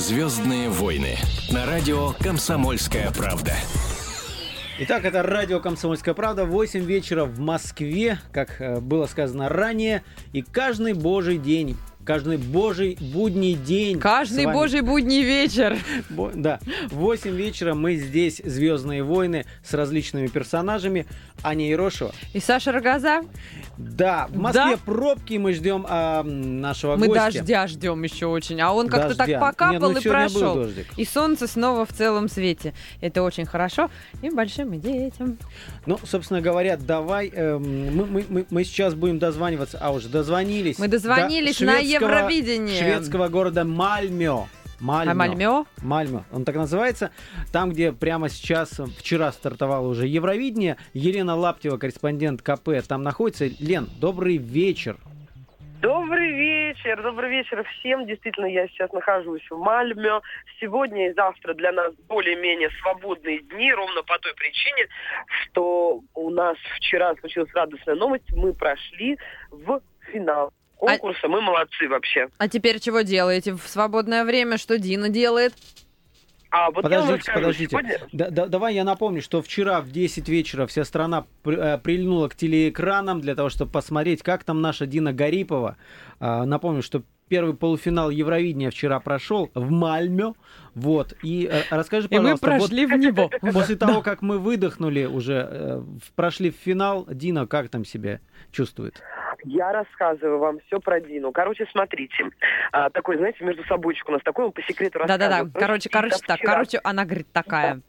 «Звездные войны» на радио «Комсомольская правда». Итак, это радио «Комсомольская правда». 8 вечера в Москве, как э, было сказано ранее. И каждый божий день каждый божий будний день. Каждый божий будний вечер. Бо, да. В 8 вечера мы здесь, «Звездные войны», с различными персонажами. Аня Ерошева. И Саша Рогоза. Да, в Москве да? пробки, мы ждем а, нашего мы гостя. Мы дождя ждем еще очень, а он как-то так покапал Нет, ну, и прошел. И солнце снова в целом свете. Это очень хорошо. И большим и детям. Ну, собственно говоря, давай, э, мы, мы, мы, мы сейчас будем дозваниваться, а уже дозвонились. Мы дозвонились до на Евровидение. Шведского города Мальмё. Мальмё. А Мальмё? Мальмё. Он так называется. Там, где прямо сейчас, вчера стартовало уже Евровидение. Елена Лаптева, корреспондент КП, там находится. Лен, добрый вечер. Добрый вечер, добрый вечер всем. Действительно, я сейчас нахожусь в Мальме. Сегодня и завтра для нас более-менее свободные дни, ровно по той причине, что у нас вчера случилась радостная новость. Мы прошли в финал конкурса. А... Мы молодцы вообще. А теперь чего делаете в свободное время? Что Дина делает? А вот подождите, расскажу, подождите. Сегодня... Да, да, давай я напомню, что вчера в 10 вечера вся страна при, э, прильнула к телеэкранам для того, чтобы посмотреть, как там наша Дина Гарипова. Э, напомню, что первый полуфинал Евровидения вчера прошел в Мальме. Вот. И э, расскажи, пожалуйста. И мы прошли вот, в него. После того, как мы выдохнули уже, э, прошли в финал, Дина как там себя чувствует? Я рассказываю вам все про Дину. Короче, смотрите. А, такой, знаете, между собойчик у нас такой, он по секрету рассказывает. Да-да-да. Короче, короче, так. Короче, она говорит такая. Да.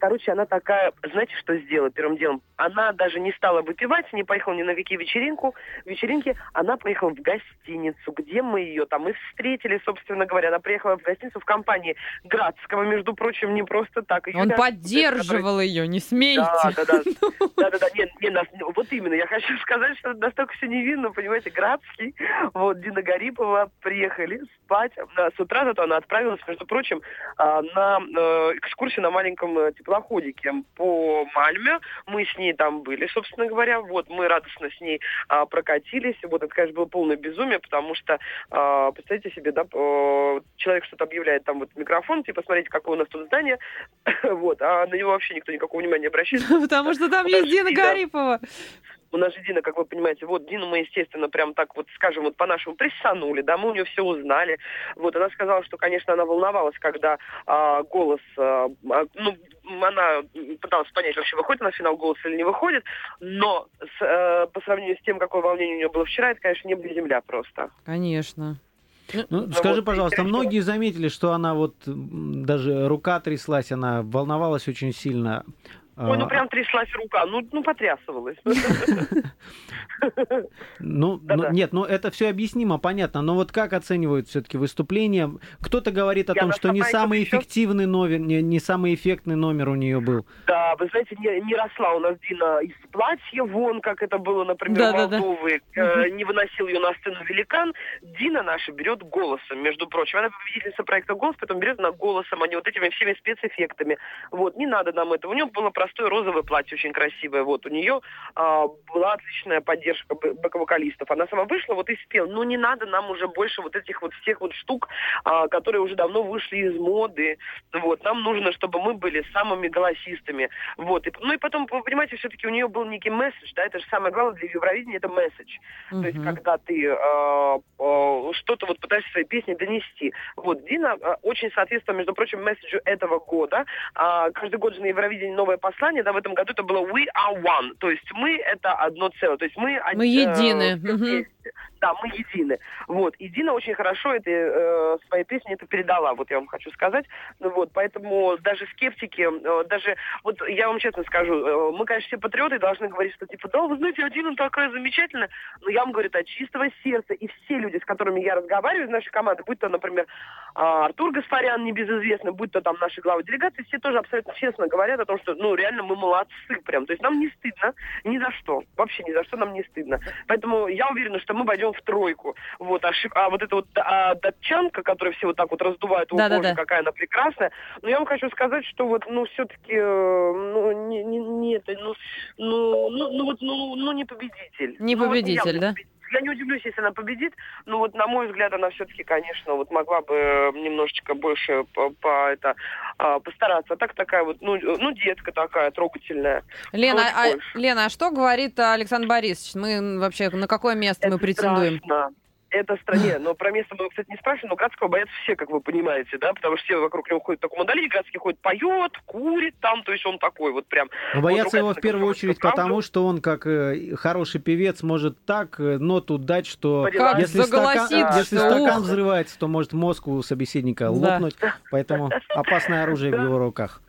Короче, она такая, знаете, что сделала первым делом? Она даже не стала выпивать, не поехала ни на какие вечеринку, вечеринки. Она поехала в гостиницу, где мы ее там и встретили, собственно говоря. Она приехала в гостиницу в компании Градского, между прочим, не просто так. Он Юля, поддерживал который... ее, не смейте. Да, да, да. Да, да, да. Не, не, нас, вот именно, я хочу сказать, что настолько все невинно, понимаете, Градский, вот, Дина Гарипова приехали спать. С утра зато она отправилась, между прочим, а, на э, экскурсию на маленьком, э, типа, теплоходике по Мальме. Мы с ней там были, собственно говоря. Вот мы радостно с ней а, прокатились. Вот это, конечно, было полное безумие, потому что, а, представьте себе, да, человек что-то объявляет там вот микрофон, типа, смотрите, какое у нас тут здание. вот, а на него вообще никто никакого внимания не обращает. Потому что там есть Дина Гарипова у нас же Дина, как вы понимаете, вот Дину мы, естественно, прям так вот, скажем, вот по-нашему прессанули, да, мы у нее все узнали. Вот, она сказала, что, конечно, она волновалась, когда а, голос, а, а ну, она пыталась понять, вообще выходит на финал голос или не выходит, но с, э, по сравнению с тем, какое волнение у нее было вчера, это, конечно, небо и земля просто. Конечно. Ну, ну скажи, вот, пожалуйста, многие заметили, что она вот даже рука тряслась, она волновалась очень сильно. Ой, ну а, прям тряслась рука, ну, ну потрясывалась. Ну, ну нет, ну это все объяснимо, понятно. Но вот как оценивают все-таки выступление? Кто-то говорит о том, что не самый эффективный номер, не, не самый эффектный номер у нее был. Да, вы знаете, не, не росла у нас Дина из платья вон, как это было, например. Да, да. Э, не выносил ее на сцену великан. Дина наша берет голосом, между прочим. Она победительница проекта «Голос», поэтому берет она голосом, а не вот этими всеми спецэффектами. Вот, не надо нам этого. У нее было простое розовое платье, очень красивое. Вот, у нее а, была отличная поддержка бэк-вокалистов. Она сама вышла вот и спела. Ну, не надо нам уже больше вот этих вот всех вот штук, а, которые уже давно вышли из моды. Вот, нам нужно, чтобы мы были самыми голосистами. Вот, и, ну и потом, вы понимаете, все-таки у нее был некий месседж, да, это же самое главное для Евровидения, это месседж. Uh-huh. То есть, когда ты э, э, что-то вот пытаешься своей песней донести. Вот, Дина э, очень соответствовала, между прочим, месседжу этого года. Э, каждый год же на Евровидении новое послание, да, в этом году это было We are one, то есть мы это одно целое, то есть мы... Мы едины. Э, да, мы едины. Вот. И Дина очень хорошо это, э, своей песни это передала, вот я вам хочу сказать. Вот, поэтому даже скептики, э, даже, вот я вам честно скажу, э, мы, конечно, все патриоты должны говорить, что типа, да, вы знаете, Дина такая замечательная, но я вам говорю от чистого сердца, и все люди, с которыми я разговариваю из нашей команды, будь то, например, а, Артур Гаспарян, небезызвестный, будь то там наши главы делегации, все тоже абсолютно честно говорят о том, что, ну, реально мы молодцы прям. То есть нам не стыдно ни за что. Вообще ни за что нам не стыдно. Поэтому я уверена, что мы пойдем в тройку. Вот, а, а вот эта вот а, датчанка, которая все вот так вот раздувает, да, да, да. какая она прекрасная. Но я вам хочу сказать, что вот, ну, все-таки, э, ну, не, не, не это, ну, ну, ну, ну, вот, ну, ну, не победитель. Не ну, победитель, вот, да? Я не удивлюсь, если она победит, но вот на мой взгляд она все-таки, конечно, вот могла бы немножечко больше по, по это а, постараться. А так такая вот, ну, ну детка такая трогательная. Лена, а, Лена, а что говорит Александр Борисович? Мы вообще на какое место это мы претендуем? Страшно это стране. Но про место мы, кстати, не спрашивали, но Градского боятся все, как вы понимаете, да, потому что все вокруг него ходят в таком мандалине, Градский ходит, поет, курит там, то есть он такой вот прям... Но боятся вот, его в первую очередь потому, что он, как э, хороший певец, может так э, ноту дать, что как если, стакан, если стакан взрывается, то может мозг у собеседника да. лопнуть, поэтому опасное оружие в его руках.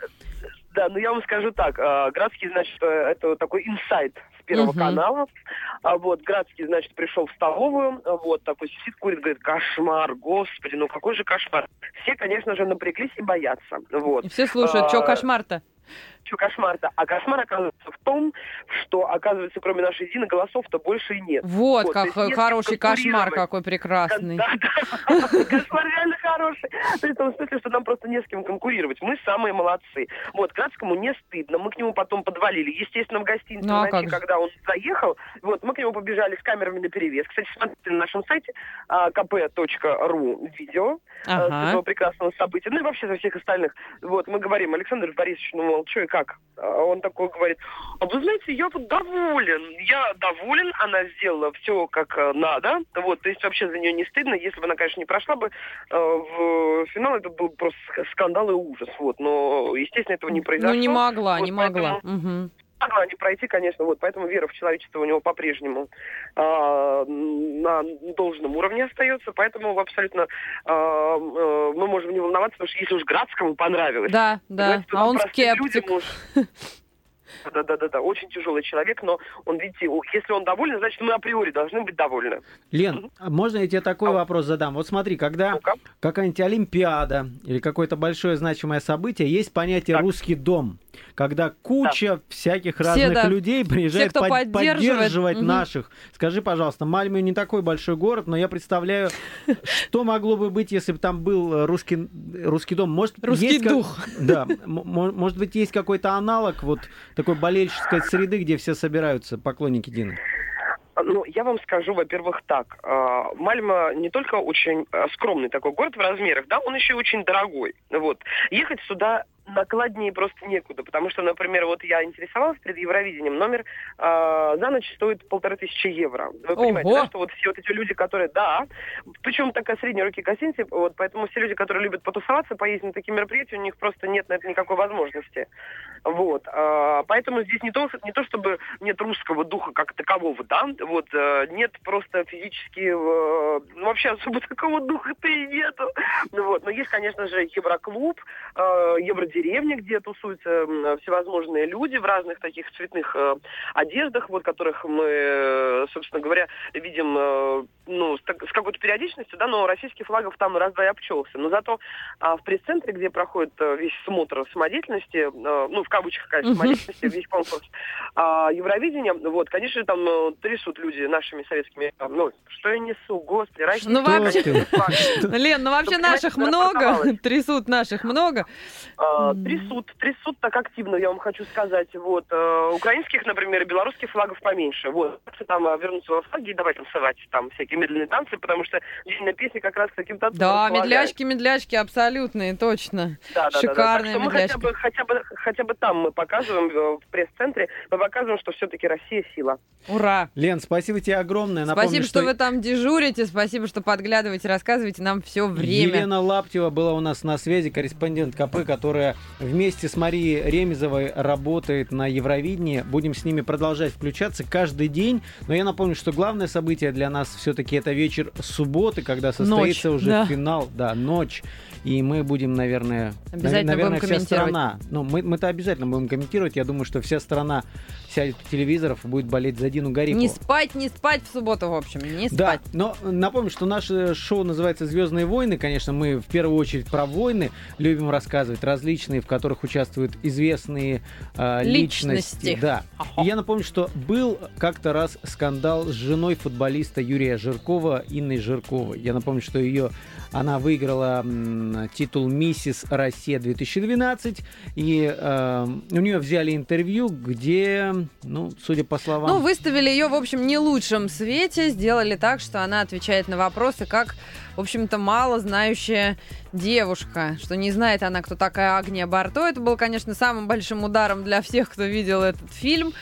Да, ну я вам скажу так, э, Градский, значит, э, это такой инсайт с Первого uh-huh. канала. А вот Градский, значит, пришел в столовую, вот такой сидит, курит, говорит, кошмар, господи, ну какой же кошмар. Все, конечно же, напряглись и боятся. Вот. И все слушают, а, что кошмар-то? Что кошмар-то? А кошмар оказывается в том, что, оказывается, кроме нашей Дины голосов-то больше и нет. Вот, вот как хороший кошмар какой прекрасный. Да, да, кошмар реально хороший. То есть в том смысле, что нам просто не с кем конкурировать. Мы самые молодцы. Вот, Градскому не стыдно. Мы к нему потом подвалили. Естественно, в гостинице ну, а ночи, когда он заехал, вот, мы к нему побежали с камерами на перевес. Кстати, смотрите на нашем сайте kp.ru видео ага. с этого прекрасного события. Ну и вообще со всех остальных. Вот, мы говорим, Александр Борисович, ну, мол, что и как? А он такой говорит, а вы знаете, я вот доволен. Я доволен, она сделала все как э, надо. Вот, то есть вообще за нее не стыдно. Если бы она, конечно, не прошла бы э, в финал, это был просто скандал и ужас. Вот, но, естественно, этого не произошло. Ну, не могла, вот, не могла. Угу могла не пройти, конечно, вот поэтому вера в человечество у него по-прежнему э, на должном уровне остается, поэтому абсолютно э, э, мы можем не волноваться, потому что если уж Градскому понравилось, да, да, а он скептик. Людям, да, да, да, да, очень тяжелый человек, но он, видите, если он доволен, значит, мы априори должны быть довольны. Лен, угу. можно я тебе такой а... вопрос задам? Вот смотри, когда ну какая-нибудь Олимпиада или какое-то большое значимое событие, есть понятие так. русский дом когда куча да. всяких разных Все, да. людей приезжает Все, под, поддерживать угу. наших. Скажи, пожалуйста, Мальме не такой большой город, но я представляю, что могло бы быть, если бы там был э, русский, русский дом. Может, русский есть дух. Как, да, может быть, есть какой-то аналог вот такой болельческой среды, где все собираются, поклонники Дины? Ну, я вам скажу, во-первых, так. А, Мальма не только очень а, скромный такой город в размерах, да, он еще и очень дорогой. Вот. Ехать сюда накладнее просто некуда, потому что, например, вот я интересовалась перед Евровидением, номер э, за ночь стоит полторы тысячи евро. Вы Ого! понимаете, да, что вот все вот эти люди, которые, да, причем такая средняя руки гостиницы, вот, поэтому все люди, которые любят потусоваться, поездить на такие мероприятия, у них просто нет на это никакой возможности. Вот, э, поэтому здесь не то, не то, чтобы нет русского духа как такового, да, вот, э, нет просто физически, э, ну, вообще особо такого духа-то и нету. Вот, но есть, конечно же, Евроклуб, э, Евродиректор, деревне, где тусуются всевозможные люди в разных таких цветных э, одеждах, вот которых мы, э, собственно говоря, видим э, ну, с, с какой-то периодичностью, да, но российских флагов там раз-два и обчелся. Но зато а, в пресс-центре, где проходит а, весь смотр самодеятельности, а, ну, в кавычках, конечно, самодеятельности, весь конкурс а, Евровидения, вот, конечно, там а, трясут люди нашими советскими, а, ну, что я несу, господи, раньше... Ну, вообще, Лен, ну, вообще наших много, трясут наших много. Трясут, трясут так активно, я вам хочу сказать, вот, украинских, например, белорусских флагов поменьше, вот, там вернуться во флаги и давай танцевать, там всякие медленные танцы, потому что на песни как раз таким танцам Да, медлячки, медлячки абсолютные, точно. Да, да, Шикарные да, да. мы хотя бы, хотя, бы, хотя бы там мы показываем э, в пресс-центре, мы показываем, что все-таки Россия сила. Ура! Лен, спасибо тебе огромное. Напомню, спасибо, что... что вы там дежурите, спасибо, что подглядываете, рассказываете нам все время. Елена Лаптева была у нас на связи, корреспондент КП, которая вместе с Марией Ремезовой работает на Евровидении. Будем с ними продолжать включаться каждый день. Но я напомню, что главное событие для нас все-таки все-таки это вечер субботы, когда состоится ночь, уже да. финал, да, ночь. И мы будем, наверное, обязательно наверное, будем вся страна. Ну, мы, мы-то обязательно будем комментировать. Я думаю, что вся страна сядет у телевизоров и будет болеть за Дину Гарипову. Не спать, не спать в субботу, в общем, не спать. Да, но напомню, что наше шоу называется «Звездные войны». Конечно, мы в первую очередь про войны любим рассказывать, различные, в которых участвуют известные э, личности. личности. Да. И я напомню, что был как-то раз скандал с женой футболиста Юрия Жиркова, Инной Жирковой. Я напомню, что ее она выиграла титул «Миссис Россия 2012», и э, у нее взяли интервью, где, ну, судя по словам... Ну, выставили ее, в общем, не лучшем свете, сделали так, что она отвечает на вопросы, как в общем-то, мало знающая девушка, что не знает она, кто такая Агния Барто. Это был, конечно, самым большим ударом для всех, кто видел этот фильм,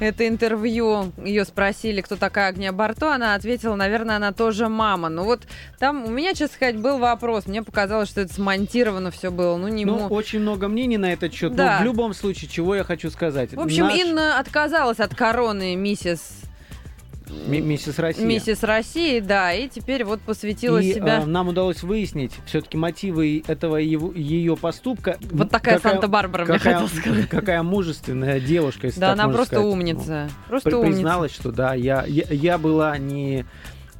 это интервью. Ее спросили, кто такая Агния Барто. Она ответила, наверное, она тоже мама. Ну вот там у меня, честно сказать, был вопрос. Мне показалось, что это смонтировано все было. Ну, не ну, мо... очень много мнений на этот счет. Да. Но в любом случае, чего я хочу сказать. В общем, Наш... Инна отказалась от короны миссис Миссис Россия. Миссис Россия, да, и теперь вот посвятила и, себя. Э, нам удалось выяснить все-таки мотивы этого его, ее поступка. Вот такая Санта-Барбара, мне хотел сказать. Какая мужественная девушка, если Да, она просто сказать. умница. Ну, просто призналась, умница. что да, я, я, я была не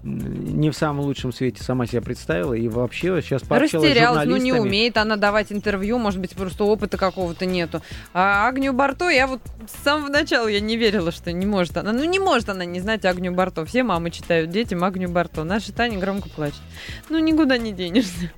не в самом лучшем свете сама себя представила и вообще сейчас пообщалась Растерялась, ну не умеет она давать интервью, может быть, просто опыта какого-то нету. А Агню Барто, я вот с самого начала я не верила, что не может она. Ну, не может она не знать Агню Барто. Все мамы читают детям Агню Барто. Наша Таня громко плачет. Ну, никуда не денешься.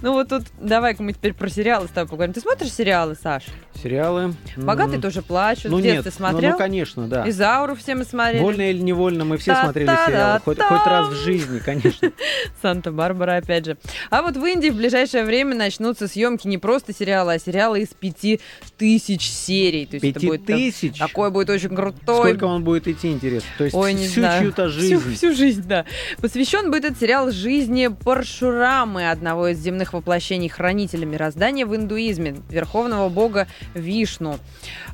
Ну вот тут давай-ка мы теперь про сериалы с тобой поговорим. Ты смотришь сериалы, Саш? Сериалы. Богатые тоже плачут. Ну, нет, смотрел? Ну, ну, конечно, да. Изауру все мы смотрели. Вольно или невольно мы все смотрели сериалы. Хоть, раз в жизни, конечно. Санта-Барбара, опять же. А вот в Индии в ближайшее время начнутся съемки не просто сериала, а сериала из пяти тысяч серий. То есть пяти будет тысяч? Там, такой будет очень крутой. Сколько он будет идти, интересно? То есть Ой, не всю чью-то жизнь? Всю, всю жизнь, да. Посвящен будет этот сериал жизни Паршурамы, одного из земных воплощений хранителя мироздания в индуизме, верховного бога Вишну.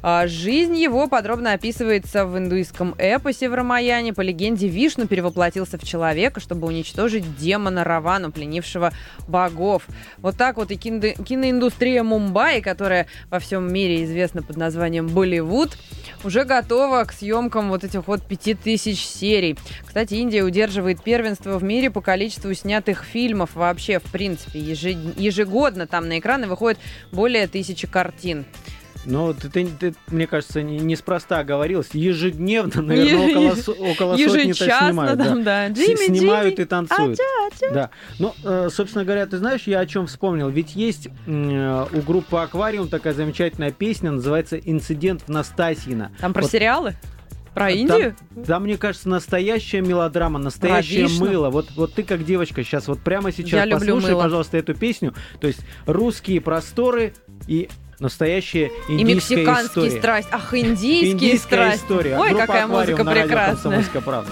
А, жизнь его подробно описывается в индуистском эпосе в Рамаяне. По легенде, Вишну перевоплотился в человека, чтобы уничтожить демона Равану, пленившего богов. Вот так вот и киноиндустрия Мумбаи, которая во всем мире известна под названием Болливуд, уже готова к съемкам вот этих вот пяти тысяч серий. Кстати, Индия удерживает первенство в мире по количеству снятых фильмов вообще, в принципе. Ежегодно там на экраны выходит более тысячи картин. Ну, ты, ты, ты, мне кажется, неспроста говорилось. Ежедневно, наверное, около, около сотни-то снимают. Там, да. Да. Джимми, снимают Джимми. и танцуют. Ача, ача. Да. Ну, э, собственно говоря, ты знаешь, я о чем вспомнил? Ведь есть э, у группы Аквариум такая замечательная песня, называется «Инцидент в Настасьино». Там про вот. сериалы? Про Индию? Там, там, мне кажется, настоящая мелодрама, настоящее мыло. Вот, вот ты как девочка сейчас, вот прямо сейчас Я послушай, пожалуйста, эту песню. То есть русские просторы и настоящая индийская И мексиканские история. страсть. Ах, индийские индийская страсть. история. Ой, Группа какая музыка прекрасная. Правда.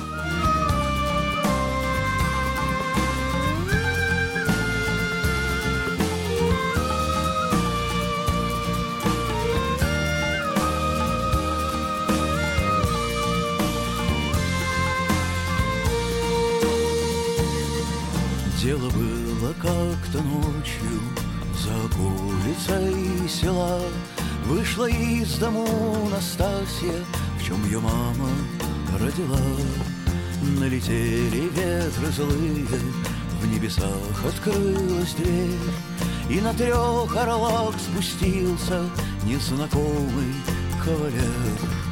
Как-то ночью за улицей села Вышла из дому Настасья, в чем ее мама родила. Налетели ветры злые, в небесах открылась дверь, И на трех орлах спустился незнакомый кавалер.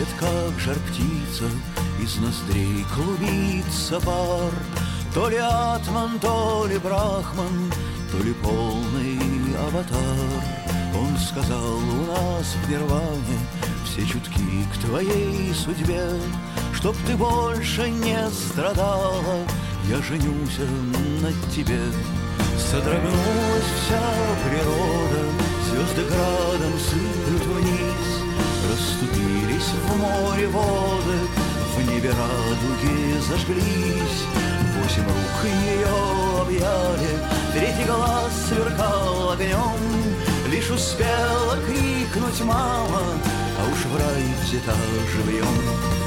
Плещет, как жар птица, из ноздрей клубится пар. То ли атман, то ли брахман, то ли полный аватар. Он сказал у нас в Нирване все чутки к твоей судьбе, Чтоб ты больше не страдала, я женюсь на тебе. Содрогнулась вся природа, звезды градом сыплют вниз, Расступились в море воды, в небе радуги зажглись. Восемь рук ее объяли, третий глаз сверкал огнем. Лишь успела крикнуть мама, а уж в рай взята живьем.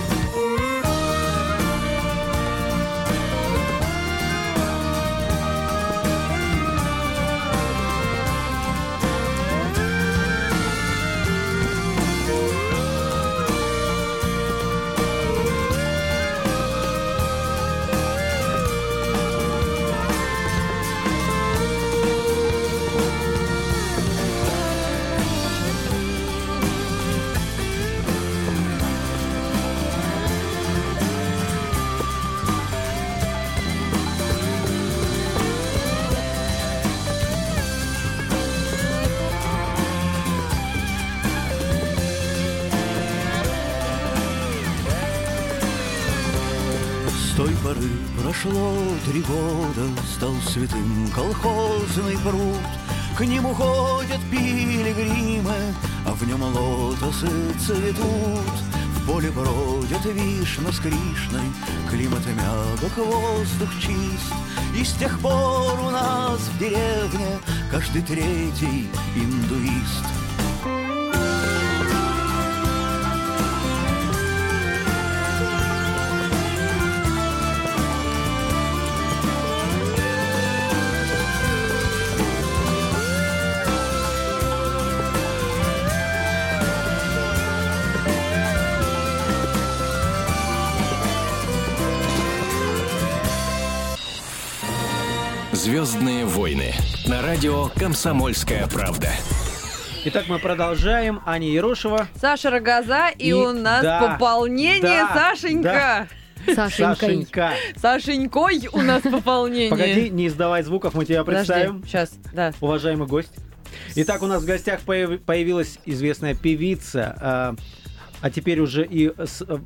Три года, Стал святым колхозный пруд. К нему ходят пилигримы, А в нем лотосы цветут. В поле бродят вишна с Кришной, Климат мягок, воздух чист. И с тех пор у нас в деревне Каждый третий индуист — «Звездные войны» на радио «Комсомольская правда». Итак, мы продолжаем. Аня Ерошева. Саша Рогоза. И, и у нас да, пополнение, да, Сашенька. Да. Сашенькой. Сашенька. Сашенькой у нас пополнение. Погоди, не издавай звуков, мы тебя представим. Подожди, сейчас, да. Уважаемый гость. Итак, у нас в гостях появилась известная певица, а, а теперь уже и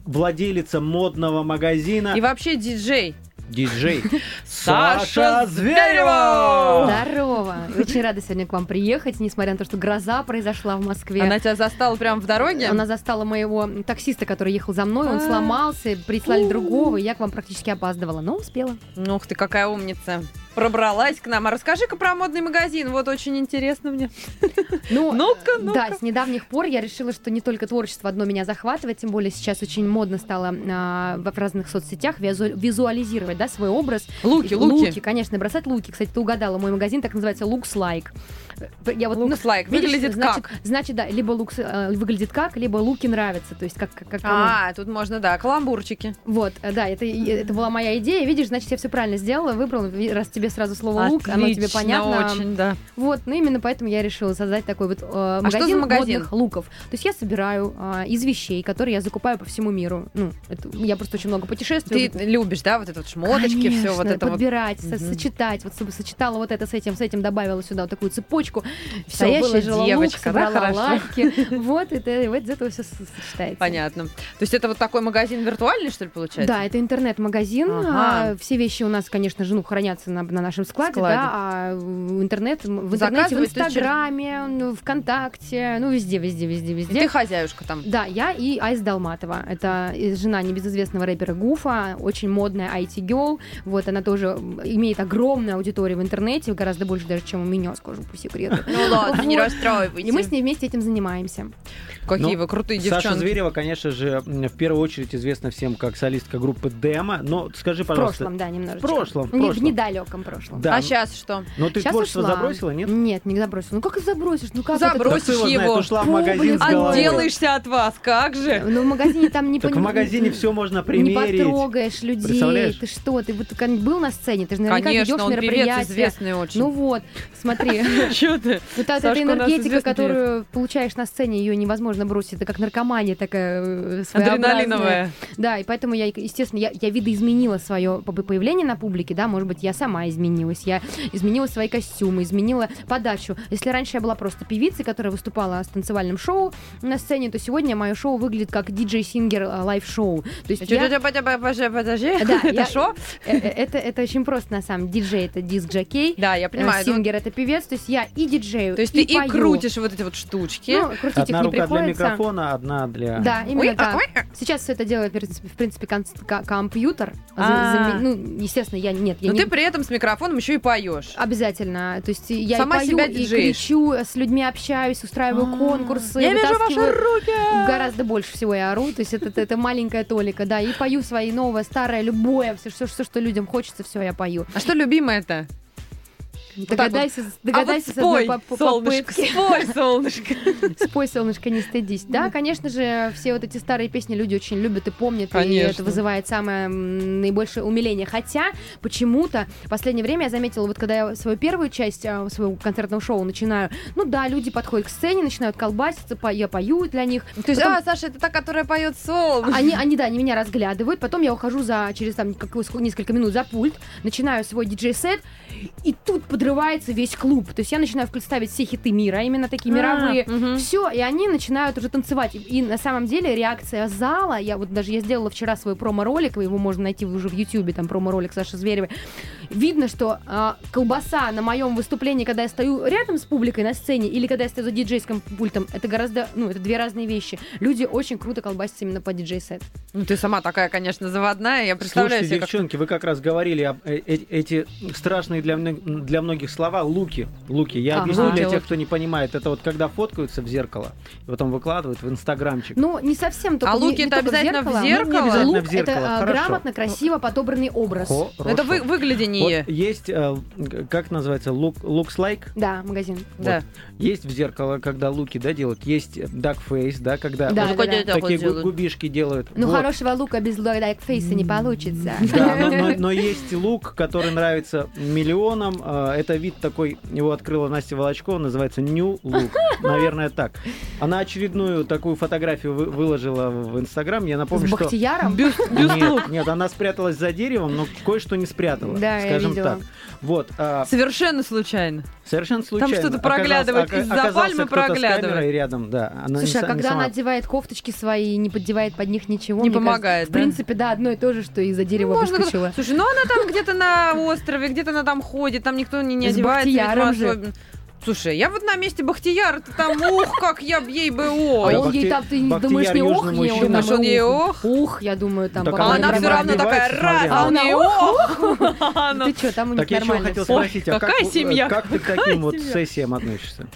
владелица модного магазина. И вообще диджей диджей Саша Зверева! Здорово! Очень рада сегодня к вам приехать, несмотря на то, что гроза произошла в Москве. Она тебя застала прямо в дороге? Она застала моего таксиста, который ехал за мной, он а. сломался, прислали другого, и я к вам практически опаздывала, но успела. Ух ты, какая умница! Пробралась к нам. А расскажи-ка про модный магазин. Вот очень интересно мне. Ну, ну-ка, ну Да, с недавних пор я решила, что не только творчество одно меня захватывает, тем более сейчас очень модно стало а, в разных соцсетях визу- визуализировать да, свой образ. Луки, луки. Луки, конечно, бросать луки. Кстати, ты угадала, мой магазин так называется Looks Like. Я вот, Looks like. Видишь, выглядит значит, как? Значит, да, либо лук э, выглядит как, либо луки нравятся. То есть как, как, как А, тут можно, да, каламбурчики. Вот, э, да, это, это была моя идея. Видишь, значит, я все правильно сделала, выбрала, раз тебе сразу слово Отлично, лук, оно тебе понятно. очень, да. Вот, ну именно поэтому я решила создать такой вот э, магазин, а что за магазин модных луков. То есть я собираю э, из вещей, которые я закупаю по всему миру. Ну, это, я просто очень много путешествую. Ты любишь, да, вот это вот шмоточки, все вот это подбирать, вот. Со- сочетать, вот чтобы сочетала вот это с этим, с этим добавила сюда вот такую цепочку. Все Настоящая девочка, лук, да, хорошо. Вот, это, вот из этого все сочетается. Понятно. То есть это вот такой магазин виртуальный, что ли, получается? Да, это интернет-магазин. Ага. А, все вещи у нас, конечно же, ну, хранятся на, на нашем складе, складе, да, а интернет, в интернете, в Инстаграме, через... ВКонтакте, ну, везде, везде, везде, везде. И ты хозяюшка там? Да, я и Айс Далматова. Это жена небезызвестного рэпера Гуфа, очень модная IT-гел. Вот, она тоже имеет огромную аудиторию в интернете, гораздо больше даже, чем у меня, скажу по секрету. Ну ладно, не расстраивайтесь. И мы с ней вместе этим занимаемся. Какие ну, вы крутые девчонки. Саша Зверева, конечно же, в первую очередь известна всем как солистка группы Демо. Но скажи, пожалуйста... В прошлом, да, немножечко. В прошлом, в прошлом. В недалеком прошлом. Да. А сейчас что? Ну ты сейчас творчество ушла. забросила, нет? Нет, не забросила. Ну как забросишь? Ну как Забросишь это? его. Знает, ушла в магазин Отделаешься от вас, как же? Ну в магазине там не... Так в магазине все можно примерить. Не потрогаешь людей. Ты что? Ты вот был на сцене? Ты же наверняка ведешь мероприятие. известный очень. Ну вот, смотри. Что ты? Вот эта энергетика, которую получаешь на сцене, ее невозможно бросить. Это как наркомания такая э, Адреналиновая. Да, и поэтому я, естественно, я, я видоизменила свое появление на публике, да, может быть, я сама изменилась, я изменила свои костюмы, изменила подачу. Если раньше я была просто певицей, которая выступала с танцевальным шоу на сцене, то сегодня мое шоу выглядит как DJ-singer э, live-шоу. То есть я... Подожди, да, это шо? Э, это, это очень просто, на самом деле. Диджей — это диск-джокей. Да, я понимаю. Сингер — это певец. То есть я и диджею, То есть ты и крутишь вот эти вот штучки. Ну, крутить одна их не рука приходится. для микрофона, одна для... Да, именно Ой, так. ой. Сейчас все это делает, в принципе, кон- компьютер. А. Ну, естественно, я нет, я Но не... ты при этом с микрофоном еще и поешь. Обязательно. То есть я Сама и пою, себя и диджеешь. кричу, с людьми общаюсь, устраиваю А. конкурсы, Я вижу ваши руки! Гораздо больше всего я ору, то есть это, это, это маленькая толика, да, и пою свои новое, старое, любое, все, все, все, что людям хочется, все я пою. А что любимое-то? Догадайся, догадайся а вот спой, с одной по- солнышко, спой, солнышко. Спой, солнышко, не стыдись. Да, конечно же, все вот эти старые песни люди очень любят и помнят, и Конечно. это вызывает самое наибольшее умиление. Хотя, почему-то, в последнее время я заметила, вот когда я свою первую часть а, своего концертного шоу начинаю, ну да, люди подходят к сцене, начинают колбаситься, я пою для них. То есть, а, Саша, это та, которая поет солнышко. Они, они, да, они меня разглядывают, потом я ухожу за через там несколько минут за пульт, начинаю свой диджей-сет, и тут под срывается весь клуб. То есть я начинаю ставить все хиты мира, именно такие а, мировые. Угу. Все, и они начинают уже танцевать. И на самом деле реакция зала, я вот даже я сделала вчера свой промо-ролик, его можно найти уже в Ютьюбе, там промо-ролик Саши Зверевой. Видно, что э, колбаса на моем выступлении, когда я стою рядом с публикой на сцене, или когда я стою за диджейским пультом, это гораздо, ну, это две разные вещи. Люди очень круто колбасятся именно по диджей-сет. Ну, ты сама такая, конечно, заводная, я представляю Слушайте, себе, девчонки, как... вы как раз говорили об э, э, эти страшные для, для многих слова луки. Луки. Я ага. объясню для тех, кто не понимает. Это вот когда фоткаются в зеркало, и потом выкладывают в инстаграмчик. Ну, не совсем. Только, а луки не, это не обязательно в зеркало. в зеркало? Ну, обязательно Лук в зеркало. это Хорошо. грамотно, красиво подобранный образ. Хорошо. Это вы, выглядение. Вот есть, э, как называется, look, looks like? Да, магазин. Вот. Да. Есть в зеркало, когда луки, да, делают. Есть duck face, да, когда Да, вот да, да. такие делают. губишки делают. Ну, Вот. хорошего лука без duck face не получится. Да, но, но- но есть лук, который нравится миллионам. Э, Это вид такой, его открыла Настя Волочкова, называется New Look. Наверное, так. Она очередную такую фотографию вы- выложила в Инстаграм. Я С напомню, что... Бахтияром? Нет, нет, она спряталась за деревом, но кое-что не спрятала. Да, скажем так. Вот. а, Совершенно случайно. совершенно случайно. что-то проглядывает, оказался- из-за пальмы проглядывает. рядом, да. Она не Слушай, а са- не когда она сама. одевает кофточки свои и не поддевает под них ничего, Не мне кажется, помогает, В да? принципе, да, одно и то же, что из-за дерева Ну, можно выскочила. Слушай, ну она там где-то на острове, где-то она там ходит, там никто не, не С Слушай, я вот на месте Бахтияра, ты там, ух, как я б ей бы А ой. Да, он ей там, ты Бахтияр думаешь, не ох, не он, Думаешь, он ей ох? Ух, я думаю, там А она нормально. все равно такая раз, а А она нее ох. Ты что, там у них Так я нормально хотел спросить, а какая как, семья? как ты к таким вот сессиям относишься?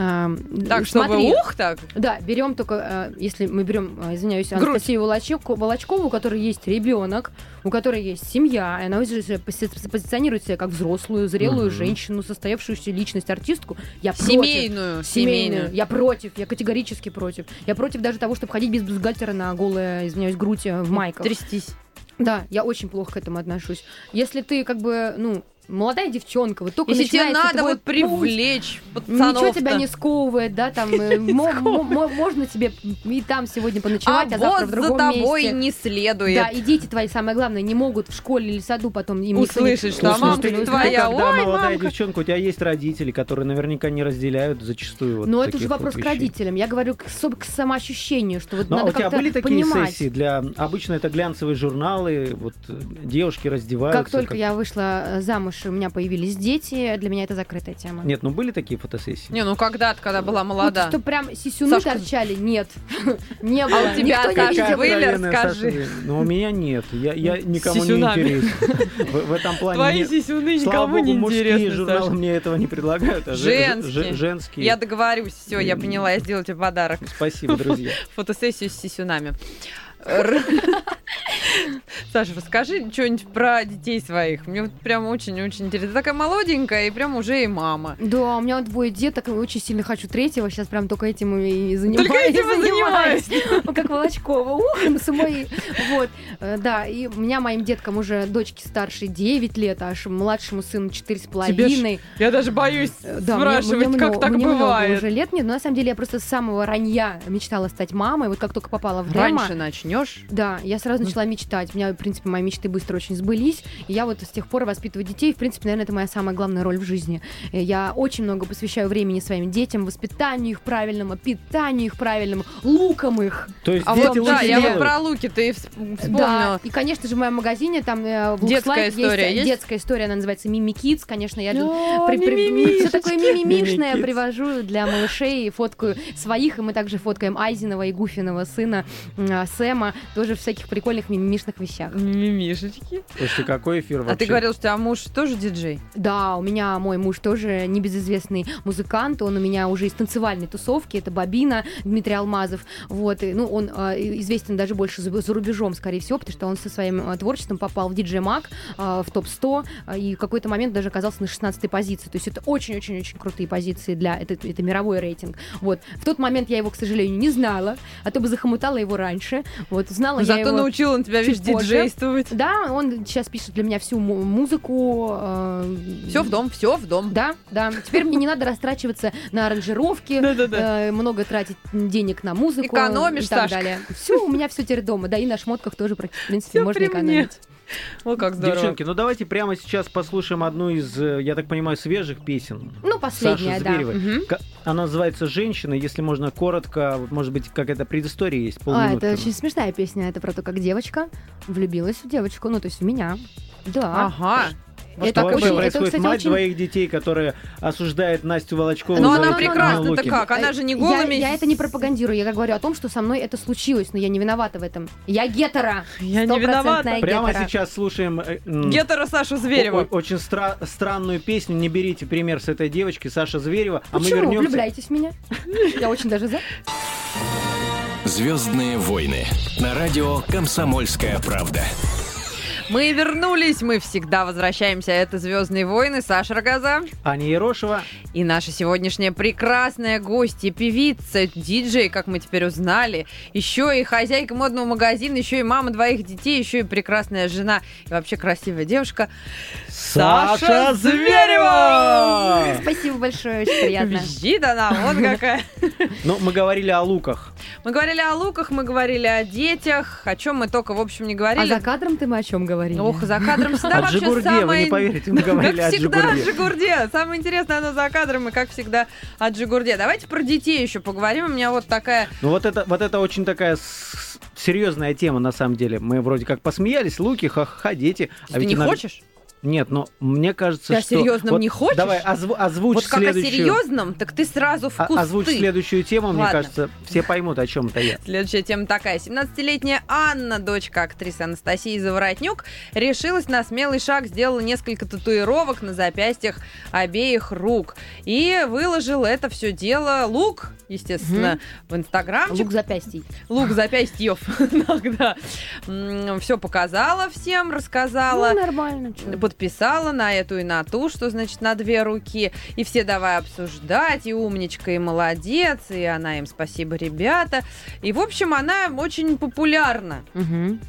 Ам, Так, чтобы смотри, ух так. Да, берем только, э, если мы берем, э, извиняюсь, Грудь. Анастасию Волочевку- Волочкову, у которой есть ребенок, у которой есть семья, и она уже же пози- позиционирует себя как взрослую, зрелую Мгм. женщину, состоявшуюся личность, артистку. Я против. Семейную. Семейную. Я против, я категорически против. Я против даже того, чтобы ходить без бюстгальтера на голое, извиняюсь, грудь э, в майках. Трястись. Да, я очень плохо к этому отношусь. Если ты как бы, ну, молодая девчонка, вот только Если тебе начинается надо вот привлечь пацанов Ничего тебя не сковывает, да, там э, мо- мо- мо- можно тебе и там сегодня А поночевать, а, завтра вот в за другом тобой месте. не следует. Да, и дети твои, самое главное, не могут в школе или саду потом им Услышать, что Слушай, мамка ты- твоя, когда ой, молодая мамка. девчонка, у тебя есть родители, которые наверняка не разделяют зачастую вот Но это уже вот вопрос к родителям. Я говорю к, самоощущению, что вот Ну, а надо у тебя как-то были такие понимать. сессии для... Обычно это глянцевые журналы, вот девушки раздеваются. Как только я вышла э, замуж, и у меня появились дети, для меня это закрытая тема. Нет, ну были такие фотосессии? Не, ну когда-то, когда была Вот, молода. что прям сисюны Сашка- торчали, нет. Не было. А у тебя, Саша, были? Расскажи. Саша, Ну, у меня нет. Я, я никому не интересен. В, в этом плане Твои нет. сисюны Слава никому богу, не мужские интересны, журналы Саша. мне этого не предлагают, а же- Женские. же- женские. Я договорюсь, все, я поняла, я сделаю тебе подарок. Спасибо, друзья. Фотосессию с сисюнами. Саша, расскажи что-нибудь про детей своих. Мне вот прям очень-очень интересно. Ты такая молоденькая и прям уже и мама. Да, у меня вот двое деток, и очень сильно хочу третьего. Сейчас прям только этим и занимаюсь. Только этим и занимаюсь. Ну, Как Волочкова. Ух, ну, с моей. Вот. Э, Да, и у меня моим деткам уже дочки старшей 9 лет, аж младшему сыну 4,5. Я даже боюсь Э, спрашивать, как так бывает. уже лет нет, но на самом деле я просто с самого ранья мечтала стать мамой. Вот как только попала в Рема, Раньше начнешь. да, я сразу Ну. начала мечтать. У меня, в принципе, мои мечты быстро очень сбылись. И я вот с тех пор воспитываю детей. В принципе, наверное, это моя самая главная роль в жизни. Э, Я очень много посвящаю времени своим детям, воспитанию их правильному, питанию их правильному, лукам их. То есть А дети вот да, я вот про луки ты вс- Да, вспомнила. и, конечно же, в моем магазине там э, в Детская Looks Like история есть? детская история, она называется Мими Kids, конечно, я О, при- при- все такое мимимишное Мими привожу для малышей, фоткаю своих, и мы также фоткаем Айзинова и Гуфиного сына м, Сэма, тоже всяких прикольных мимимишных вещах. Мимишечки. Слушайте, какой эфир вообще? А ты говорил, что у тебя муж тоже диджей? Да, у меня мой муж тоже небезызвестный музыкант, он у меня уже из танцевальной тусовки, это Бабина, Дмитрий Алмазов, вот, и, ну, он э, известен даже больше за, за рубежом, скорее всего, потому что он со своим э, творчеством попал в диджей Маг, э, в топ-100, э, и в какой-то момент даже оказался на 16-й позиции, то есть это очень-очень-очень крутые позиции для, это, это мировой рейтинг, вот. В тот момент я его, к сожалению, не знала, а то бы захомутала его раньше, вот, знала я Зато его... научил он тебя, видишь, диджействовать. Да, он сейчас пишет для меня всю му- музыку. э, Все в дом, все в дом. Да, да. Теперь мне не надо растрачиваться на аранжировки, э, много тратить денег на музыку Экономишь, и так Сашка. далее. Все, у меня все теперь дома, да, и на шмотках тоже, в принципе, можно мне. О, как здорово. Девчонки, ну давайте прямо сейчас послушаем одну из, э, я так понимаю, свежих песен. Ну, последняя, Саши да. Ка- Она называется «Женщина». Если можно коротко, вот, может быть, какая-то предыстория есть, А, полминутки. это очень смешная песня. Это про то, как девочка влюбилась в девочку, ну, то есть в меня. Да. Ага. Вот это что вообще очень- это, происходит? кстати, Мать очень- двоих детей, которая осуждает Настю Волочкову Но за она ну, ну, прекрасна-то луки. как? Она же не Я- голыми... Я, это не пропагандирую, я говорю о том, что со мной это случилось, но я не виновата в этом. Я гетера. Я не виновата. Стопроцентная Прямо гетера. сейчас слушаем э, Гетера Сашу Зверева. очень стра- странную песню. Не берите пример с этой девочки, Саша Зверева. А мы Почему? вернемся. Влюбляйтесь в меня. Я очень даже за. Звездные войны на радио Комсомольская правда. Мы вернулись, мы всегда возвращаемся. Это «Звездные войны», Саша Рогоза. Аня Ерошева. И наша сегодняшняя прекрасная гостья, певица, диджей, как мы теперь узнали, еще и хозяйка модного магазина, еще и мама двоих детей, еще и прекрасная жена и вообще красивая девушка. Саша Зверева! Спасибо большое, очень приятно. Визжит она, вот какая. Ну, мы говорили о луках. Мы говорили о луках, мы говорили о детях, о чем мы только, в общем, не А говорили. за кадром ты мы о чем говорили? Ох, за кадром всегда вообще Джигурде, вы самое... не поверите, мы говорили как всегда о Джигурде. Самое интересное, оно за кадром, и как всегда о Джигурде. Давайте про детей еще поговорим. У меня вот такая... Ну, вот это, вот это очень такая серьезная тема, на самом деле. Мы вроде как посмеялись, луки, ха-ха, дети. А Ты ведь не иногда- хочешь? Нет, но мне кажется, Ты о что... серьезном вот не хочешь? Давай, озву- озвучь Вот как следующую... о серьезном, так ты сразу в о- кусты. Озвучь следующую тему, мне Ладно. кажется, все поймут, о чем это я. Следующая тема такая. 17-летняя Анна, дочка актрисы Анастасии Заворотнюк, решилась на смелый шаг, сделала несколько татуировок на запястьях обеих рук. И выложил это все дело лук, естественно, в Инстаграмчик. Лук запястий. лук запястьев иногда. Все показала всем, рассказала. Ну, нормально. Подписала на эту и на ту, что значит на две руки. И все давай обсуждать, и умничка, и молодец, и она им спасибо, ребята. И, в общем, она очень популярна. Мгм.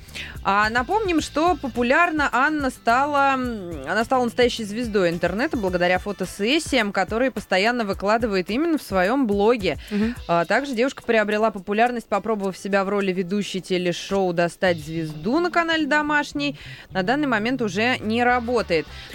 А напомним, что популярна Анна стала, она стала настоящей звездой интернета благодаря фотосессиям, которые постоянно выкладывает именно в своем блоге. Мгм. А также девушка приобрела популярность, попробовав себя в роли ведущей телешоу «Достать звезду» на канале «Домашний». На данный момент уже не работает.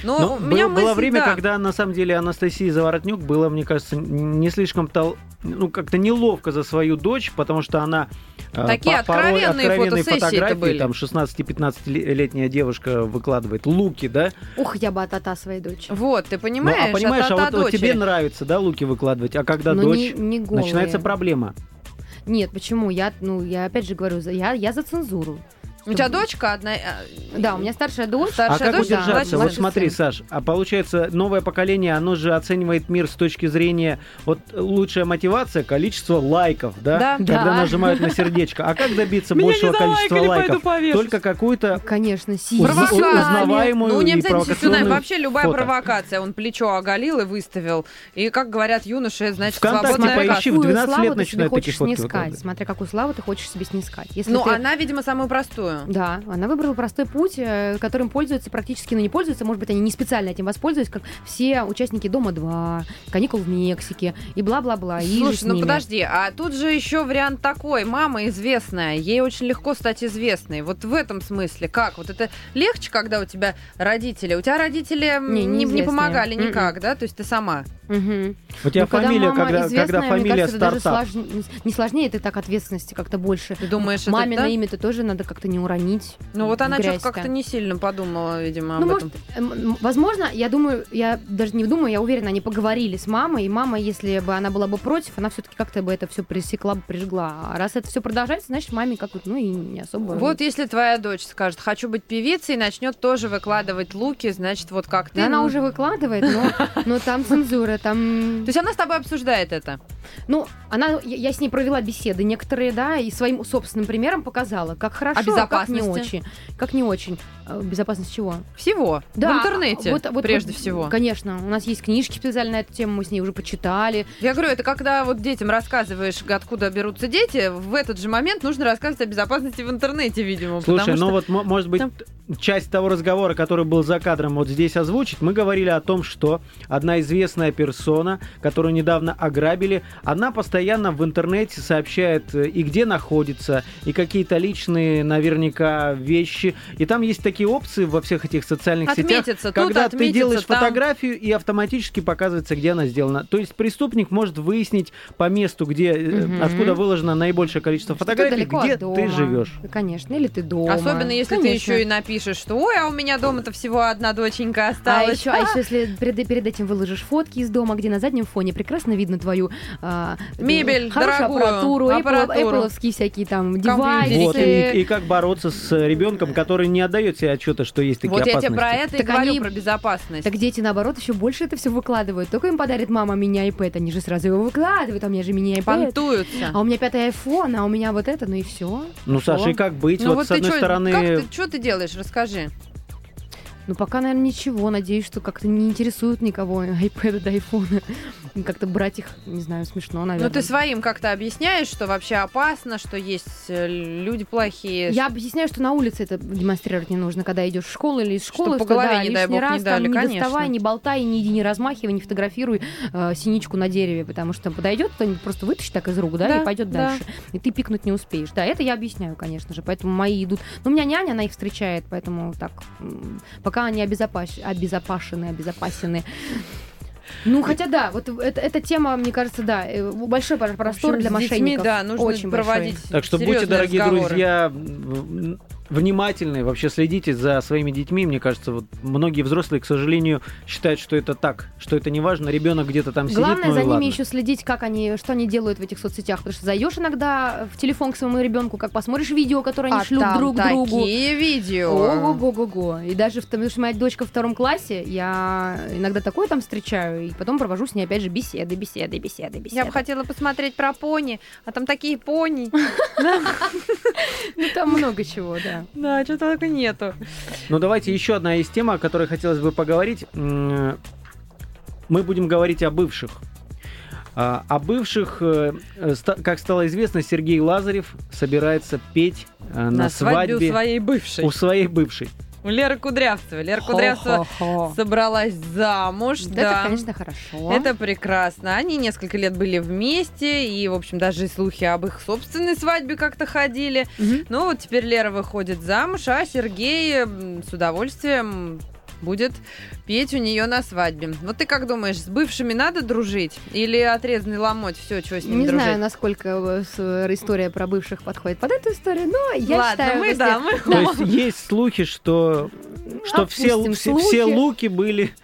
Но Ну, у меня было, было мысль, время, да. когда на самом деле Анастасия Заворотнюк было, мне кажется, не слишком тол- ну, как-то неловко за свою дочь, потому что она э, Такие по- порой откровенные фотосессии-то фотографии, были. там 16-15-летняя девушка выкладывает луки, да? Ух, я бы от своей дочери. Вот, ты Ну, понимаешь? а понимаешь, а от вот, вот тебе нравится, да, луки выкладывать, а когда Но дочь, не, не голые. начинается проблема. Нет, почему? Я, ну, я опять же говорю, я, я за цензуру. У тебя дочка одна... э, Да, у меня старшая дочь. А Старшая как дочь, да, удержаться? младший Вот сын. смотри, Саш, а получается, новое поколение, оно же оценивает мир с точки зрения, вот лучшая мотивация, количество лайков, да? Да. Когда Да. нажимают на сердечко. А как добиться Меня большего количества лайков? Только какую-то Конечно, си. Провокацию. Провокация. узнаваемую ну, не обязательно вообще любая фото. провокация. Он плечо оголил и выставил. И, как говорят юноши, значит, ВКонтакте свободная поищи, в 12 славу лет начинают такие хочешь фотки снискать. выкладывать. Смотря какую славу ты хочешь себе снискать. Ну, она, видимо, самую простую. Да, она выбрала простой путь, э, которым пользуются практически, ну не пользуются, может быть, они не специально этим воспользуются, как все участники Дома-2, каникул в Мексике и бла-бла-бла. Слушай, ну подожди, а тут же еще вариант такой. Мама известная, ей очень легко стать известной. Вот в этом смысле как? Вот это легче, когда у тебя родители? У тебя родители Не, не, не помогали М-м. никак, да? То есть ты сама. Мгм. У тебя Ну, когда фамилия, мама когда, известная, когда мне фамилия кажется, это даже стартап. слож- не сложнее, это так ответственности как-то больше. Ты думаешь, это Мамино так? имя-то тоже надо как-то не уронить. Ну вот она что-то как-то не сильно подумала, видимо, Ну, об может, этом. эм, возможно, я думаю, я даже не думаю, я уверена, они поговорили с мамой, и мама, если бы она была бы против, она все-таки как-то бы это все пресекла, бы, прижгла. А раз это все продолжается, значит, маме как вот, ну и не особо. Вот если твоя дочь скажет, хочу быть певицей, и начнет тоже выкладывать луки, значит, вот как ты. Да она ну, уже выкладывает, но, но там цензура, там... То есть она с тобой обсуждает это? Ну, она, я, я с ней провела беседы некоторые, да, и своим собственным примером показала, как хорошо, О как не очень. Как не очень. Э, Безопасность чего? Всего. Да, в интернете, вот- вот- прежде вот, всего. Конечно, у нас есть книжки специально на эту тему, мы с ней уже почитали. Я говорю, это когда вот детям рассказываешь, откуда берутся дети, в этот же момент нужно рассказывать о безопасности в интернете, видимо. Слушай, ну что... вот, мо- может быть, там- часть того разговора, который был за кадром, вот здесь озвучить, мы говорили о том, что одна известная персона, которую недавно ограбили, она постоянно в интернете сообщает э, и где находится, и какие-то личные наверняка вещи. И там есть такие опции во всех этих социальных отметиться, сетях, когда ты делаешь там... фотографию и автоматически показывается, где она сделана. То есть преступник может выяснить по месту, где, угу. откуда выложено наибольшее количество фотографий, где ты живешь. Конечно, или ты дома. Особенно если Конечно. ты еще и напишешь, что ой, а у меня дома-то всего одна доченька осталась. А еще, а еще если перед, перед этим выложишь фотки из дома, где на заднем фоне прекрасно видно твою а, мебель, хорошую дорогую, аппаратуру, аппаратуру. Apple, всякие там девайсы. Вот, и, и как бороться с ребенком, который не отдает себе отчета, что есть такие вот опасности. Вот я тебе про это так и говорю, они, про безопасность. Так дети, наоборот, еще больше это все выкладывают. Только им подарит мама меня iPad, они же сразу его выкладывают, а у меня же мини iPad. Понтуются. А у меня пятый iPhone, а у меня вот это, ну и все. Ну, Саша, и как быть? Ну, вот, вот с одной чё, стороны... Как ты, что ты делаешь? Расскажи. Ну, пока, наверное, ничего. Надеюсь, что как-то не интересуют никого iPad до iPhone. Как-то брать их, не знаю, смешно, наверное. Ну, ты своим как-то объясняешь, что вообще опасно, что есть э, люди плохие. Я объясняю, что на улице это демонстрировать не нужно, когда идешь в школу или из школы. Что по голове, да, не дай бог, раз, не дали, там, конечно. Не доставай, не болтай, не иди, не размахивай, не фотографируй э, синичку на дереве, потому что подойдет кто-нибудь, просто вытащит так из рук, да, да и пойдет да. дальше. И ты пикнуть не успеешь. Да, это я объясняю, конечно же. Поэтому мои идут. Но у меня няня, она их встречает, поэтому так, пока они обезопасены обезопасены, обезопасены. Ну, хотя да, вот это, эта тема, мне кажется, да, э, большой простор общем, для мошенников. Детьми, да, нужно очень проводить. Большой. Так что будьте, дорогие разговоры. друзья, внимательны, вообще следите за своими детьми. Мне кажется, вот многие взрослые, к сожалению, считают, что это так, что это не важно. Ребенок где-то там Главное сидит. Главное за ними ладно. еще следить, как они, что они делают в этих соцсетях. Потому что зайдешь иногда в телефон к своему ребенку, как посмотришь видео, которые они а шлют там друг такие другу. Такие видео. Ого-го-го-го. И даже потому что моя дочка в втором классе, я иногда такое там встречаю, и потом провожу с ней опять же беседы, беседы, беседы, беседы. Я бы хотела посмотреть про пони, а там такие пони. Ну там много чего, да. Да, что-то только нету. Ну, давайте еще одна из тем, о которой хотелось бы поговорить. Мы будем говорить о бывших. А, о бывших, э, как стало известно, Сергей Лазарев собирается петь э, на, на свадьбе, свадьбе у своей бывшей. У своей бывшей. У Леры Кудрявцевой. Лера Кудрявцева собралась замуж. Да, да. Это, конечно, хорошо. Это прекрасно. Они несколько лет были вместе, и, в общем, даже слухи об их собственной свадьбе как-то ходили. Угу. Ну, вот теперь Лера выходит замуж, а Сергей с удовольствием будет петь у нее на свадьбе. Вот ты как думаешь, с бывшими надо дружить? Или отрезанный ломоть, все, что с ним Не дружить? знаю, насколько история про бывших подходит под эту историю, но я Ладно, считаю... мы, да, мы... То есть есть слухи, что, что все, все, все луки были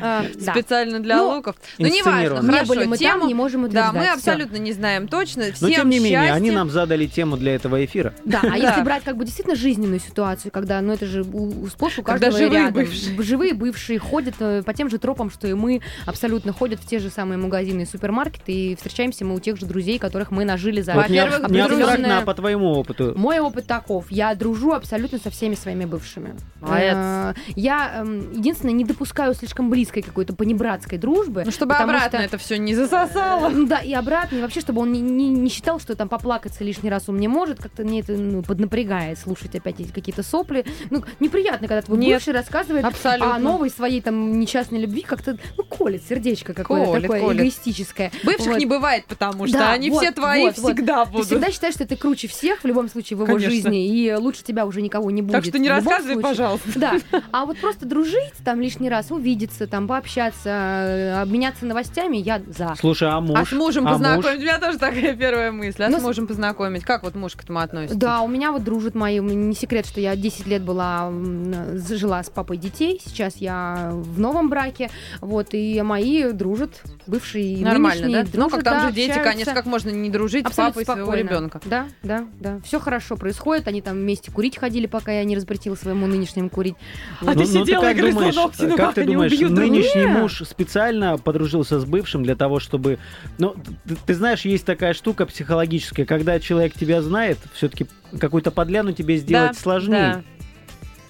специально для ну, луков. Ну, неважно, не хорошо. были мы тему, там, не можем Да, мы абсолютно не знаем точно. Но тем не менее, они нам задали тему для этого эфира. Да, а если брать как бы действительно жизненную ситуацию, когда, ну это же сплошь у каждого живые рядом. Бывшие. Живые бывшие ходят э, по тем же тропам, что и мы, абсолютно ходят в те же самые магазины и супермаркеты, и встречаемся мы у тех же друзей, которых мы нажили за вот не, абстрактно, а по твоему опыту. Мой опыт таков. Я дружу абсолютно со всеми своими бывшими. Молодец. Я эм, единственное не допускаю слишком близкой какой-то понебратской дружбы. Ну, чтобы обратно что... это все не засосало. Да, и обратно, и вообще, чтобы он не, не, не считал, что там поплакаться лишний раз он мне может, как-то мне это ну, поднапрягает слушать опять эти какие-то сопли. Ну, неприятно, когда твой Нет, бывший рассказывает абсолютно. о новой своей там несчастной любви, как-то, ну, колет сердечко какое-то колет, такое колет. эгоистическое. Бывших вот. не бывает, потому что да, они вот, все твои вот, всегда вот. будут. Ты всегда считаешь, что ты круче всех в любом случае в его Конечно. жизни, и лучше тебя уже никого не будет. Так что не рассказывай, случае. пожалуйста. Да, а вот просто дружить там лишний раз, увидеться, там пообщаться, э, обменяться новостями, я за. Слушай, а муж? А с мужем а познакомить? Муж? У меня тоже такая первая мысль. А ну, с мужем познакомить? Как вот муж к этому относится? Да, у меня вот дружат мои. Не секрет, что я 10 лет была, жила с папой детей. Сейчас я в новом браке. Вот, и мои дружат, бывшие и Нормально, да? Дружат, ну, как там да, же дети, общаются. конечно, как можно не дружить Абсолютно с папой спокойно. своего ребенка? Да, да, да. Все хорошо происходит. Они там вместе курить ходили, пока я не запретила своему нынешнему курить. А ну, ты сидела ну, и грызла думаешь, ногти, ну как ты думаешь, убьют нынешний Нет. муж специально подружился с бывшим для того, чтобы... Ну, ты, ты знаешь, есть такая штука психологическая, когда человек тебя знает, все-таки какую-то подляну тебе сделать да, сложнее.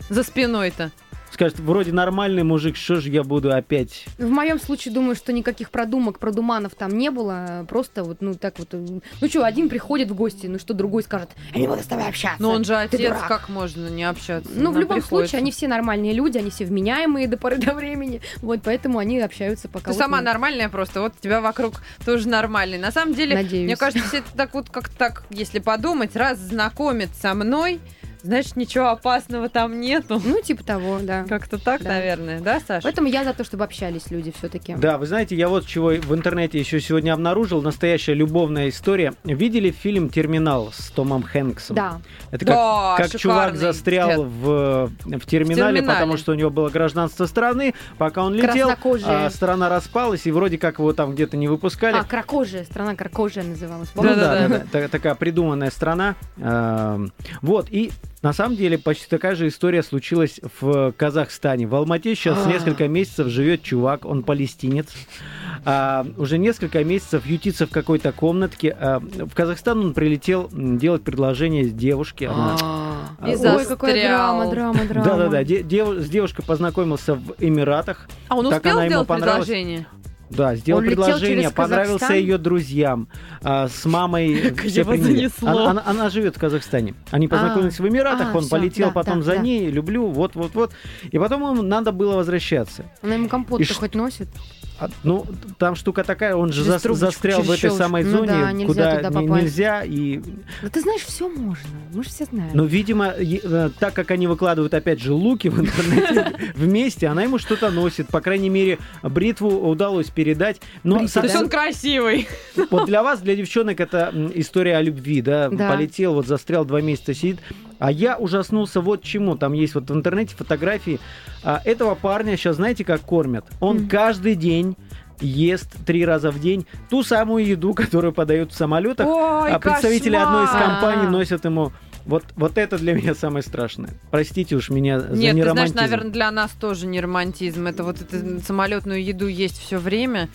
Да. За спиной-то. Скажет, вроде нормальный мужик, что же я буду опять... В моем случае думаю, что никаких продумок, продуманов там не было. Просто вот, ну так вот. Ну что, один приходит в гости, ну что другой скажет, я не буду с тобой общаться. Но он же отец, как можно не общаться? Ну, в любом приходится. случае, они все нормальные люди, они все вменяемые до поры до времени. Вот поэтому они общаются пока. Ты вот сама нормальная просто, вот тебя вокруг тоже нормальный. На самом деле, Надеюсь. мне кажется, все это так вот как так, если подумать, раз знакомит со мной, Значит, ничего опасного там нету. Ну, типа того, да. Как-то так, да. наверное, да, Саша? Поэтому я за то, чтобы общались люди все-таки. Да, вы знаете, я вот чего в интернете еще сегодня обнаружил. Настоящая любовная история. Видели фильм «Терминал» с Томом Хэнксом? Да. Это как, да, как чувак застрял в, в, терминале, в потому что у него было гражданство страны. Пока он летел, а, страна распалась, и вроде как его там где-то не выпускали. А, кракожия, страна кракожия называлась. Да, да, да, да, такая придуманная страна. Вот, и на самом деле почти такая же история случилась в Казахстане. В Алмате сейчас а. несколько месяцев живет чувак, он палестинец. А, уже несколько месяцев ютится в какой-то комнатке. А, в Казахстан он прилетел делать предложение девушке. Она, а, и Ой, какая драма, драма, драма. Да-да-да, с девушкой познакомился в Эмиратах. А он успел сделать предложение? Да, сделал Он предложение, понравился ее друзьям, а, с мамой все приняли. Она, она, она живет в Казахстане. Они а. познакомились а, в Эмиратах, а, он все, полетел да, потом да, за да. ней, люблю, вот-вот-вот. И потом ему надо было возвращаться. Она ему компот-то хоть носит? А, ну, там штука такая, он же за, застрял в этой самой ну, зоне, да, куда не, нельзя. И... Ну, ты знаешь, все можно. Мы же все знаем. Ну, видимо, э, так как они выкладывают, опять же, луки в интернете вместе, она ему что-то носит. По крайней мере, бритву удалось передать. Но То есть он красивый. Вот для вас, для девчонок, это история о любви, да? да. Полетел, вот застрял, два месяца сидит. А я ужаснулся вот чему. Там есть вот в интернете фотографии а, этого парня. Сейчас знаете, как кормят? Он mm. каждый день ест три раза в день ту самую еду, которую подают в самолетах. Ой, а представители кошмар! одной из компаний носят ему вот, вот это для меня самое страшное. Простите уж меня за Нет, ты знаешь, наверное, для нас тоже не романтизм. Это вот эту самолетную еду есть все время.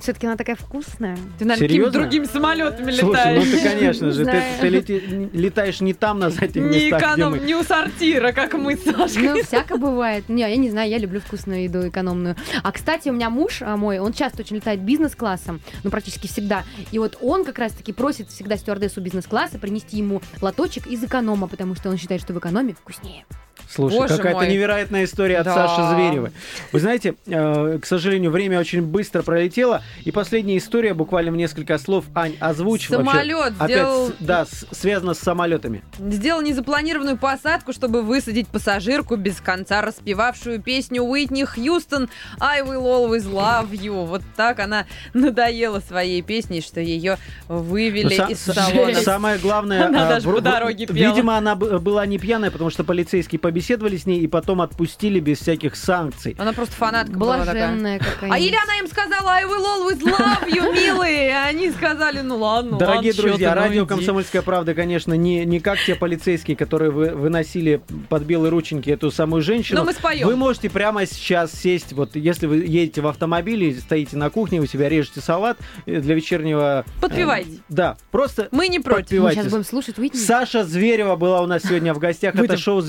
Все-таки она такая вкусная. Ты, наверное, какими другими самолетами летаешь. Слушай, ну ты, конечно же, ты, ты лети, летаешь не там, на этих не местах, эконом, где мы... Не у сортира, как мы с Сашкой. Ну, всяко бывает. Не, я не знаю, я люблю вкусную еду, экономную. А, кстати, у меня муж а, мой, он часто очень летает бизнес-классом, ну, практически всегда. И вот он как раз-таки просит всегда стюардессу бизнес-класса принести ему лоточек из эконома, потому что он считает, что в экономе вкуснее. Слушай, какая-то невероятная история от да. Саши Зверевой. Вы знаете, э, к сожалению, время очень быстро пролетело. И последняя история, буквально в несколько слов. Ань, озвучь Самолет вообще. сделал... Опять, да, с, связано с самолетами. Сделал незапланированную посадку, чтобы высадить пассажирку, без конца распевавшую песню Уитни Хьюстон «I will always love you». Вот так она надоела своей песней, что ее вывели ну, из салона. Самое главное... Она а, даже по дороге пела. Видимо, она была не пьяная, потому что полицейские победили побеседовали с ней и потом отпустили без всяких санкций. Она просто фанатка Блаженная была такая. А или она им сказала I will always love you, милые. И они сказали, ну ладно, Дорогие ладно, друзья, радио «Комсомольская правда», конечно, не, не как те полицейские, которые вы, выносили под белые рученьки эту самую женщину. Но мы споем. Вы можете прямо сейчас сесть, вот если вы едете в автомобиле, стоите на кухне, у себя режете салат э, для вечернего... Подпевайте. Э, да, просто Мы не против. Мы сейчас будем слушать Уитни. Саша Зверева была у нас сегодня в гостях. Это шоу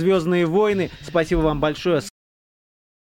«Звездные войны». Спасибо вам большое.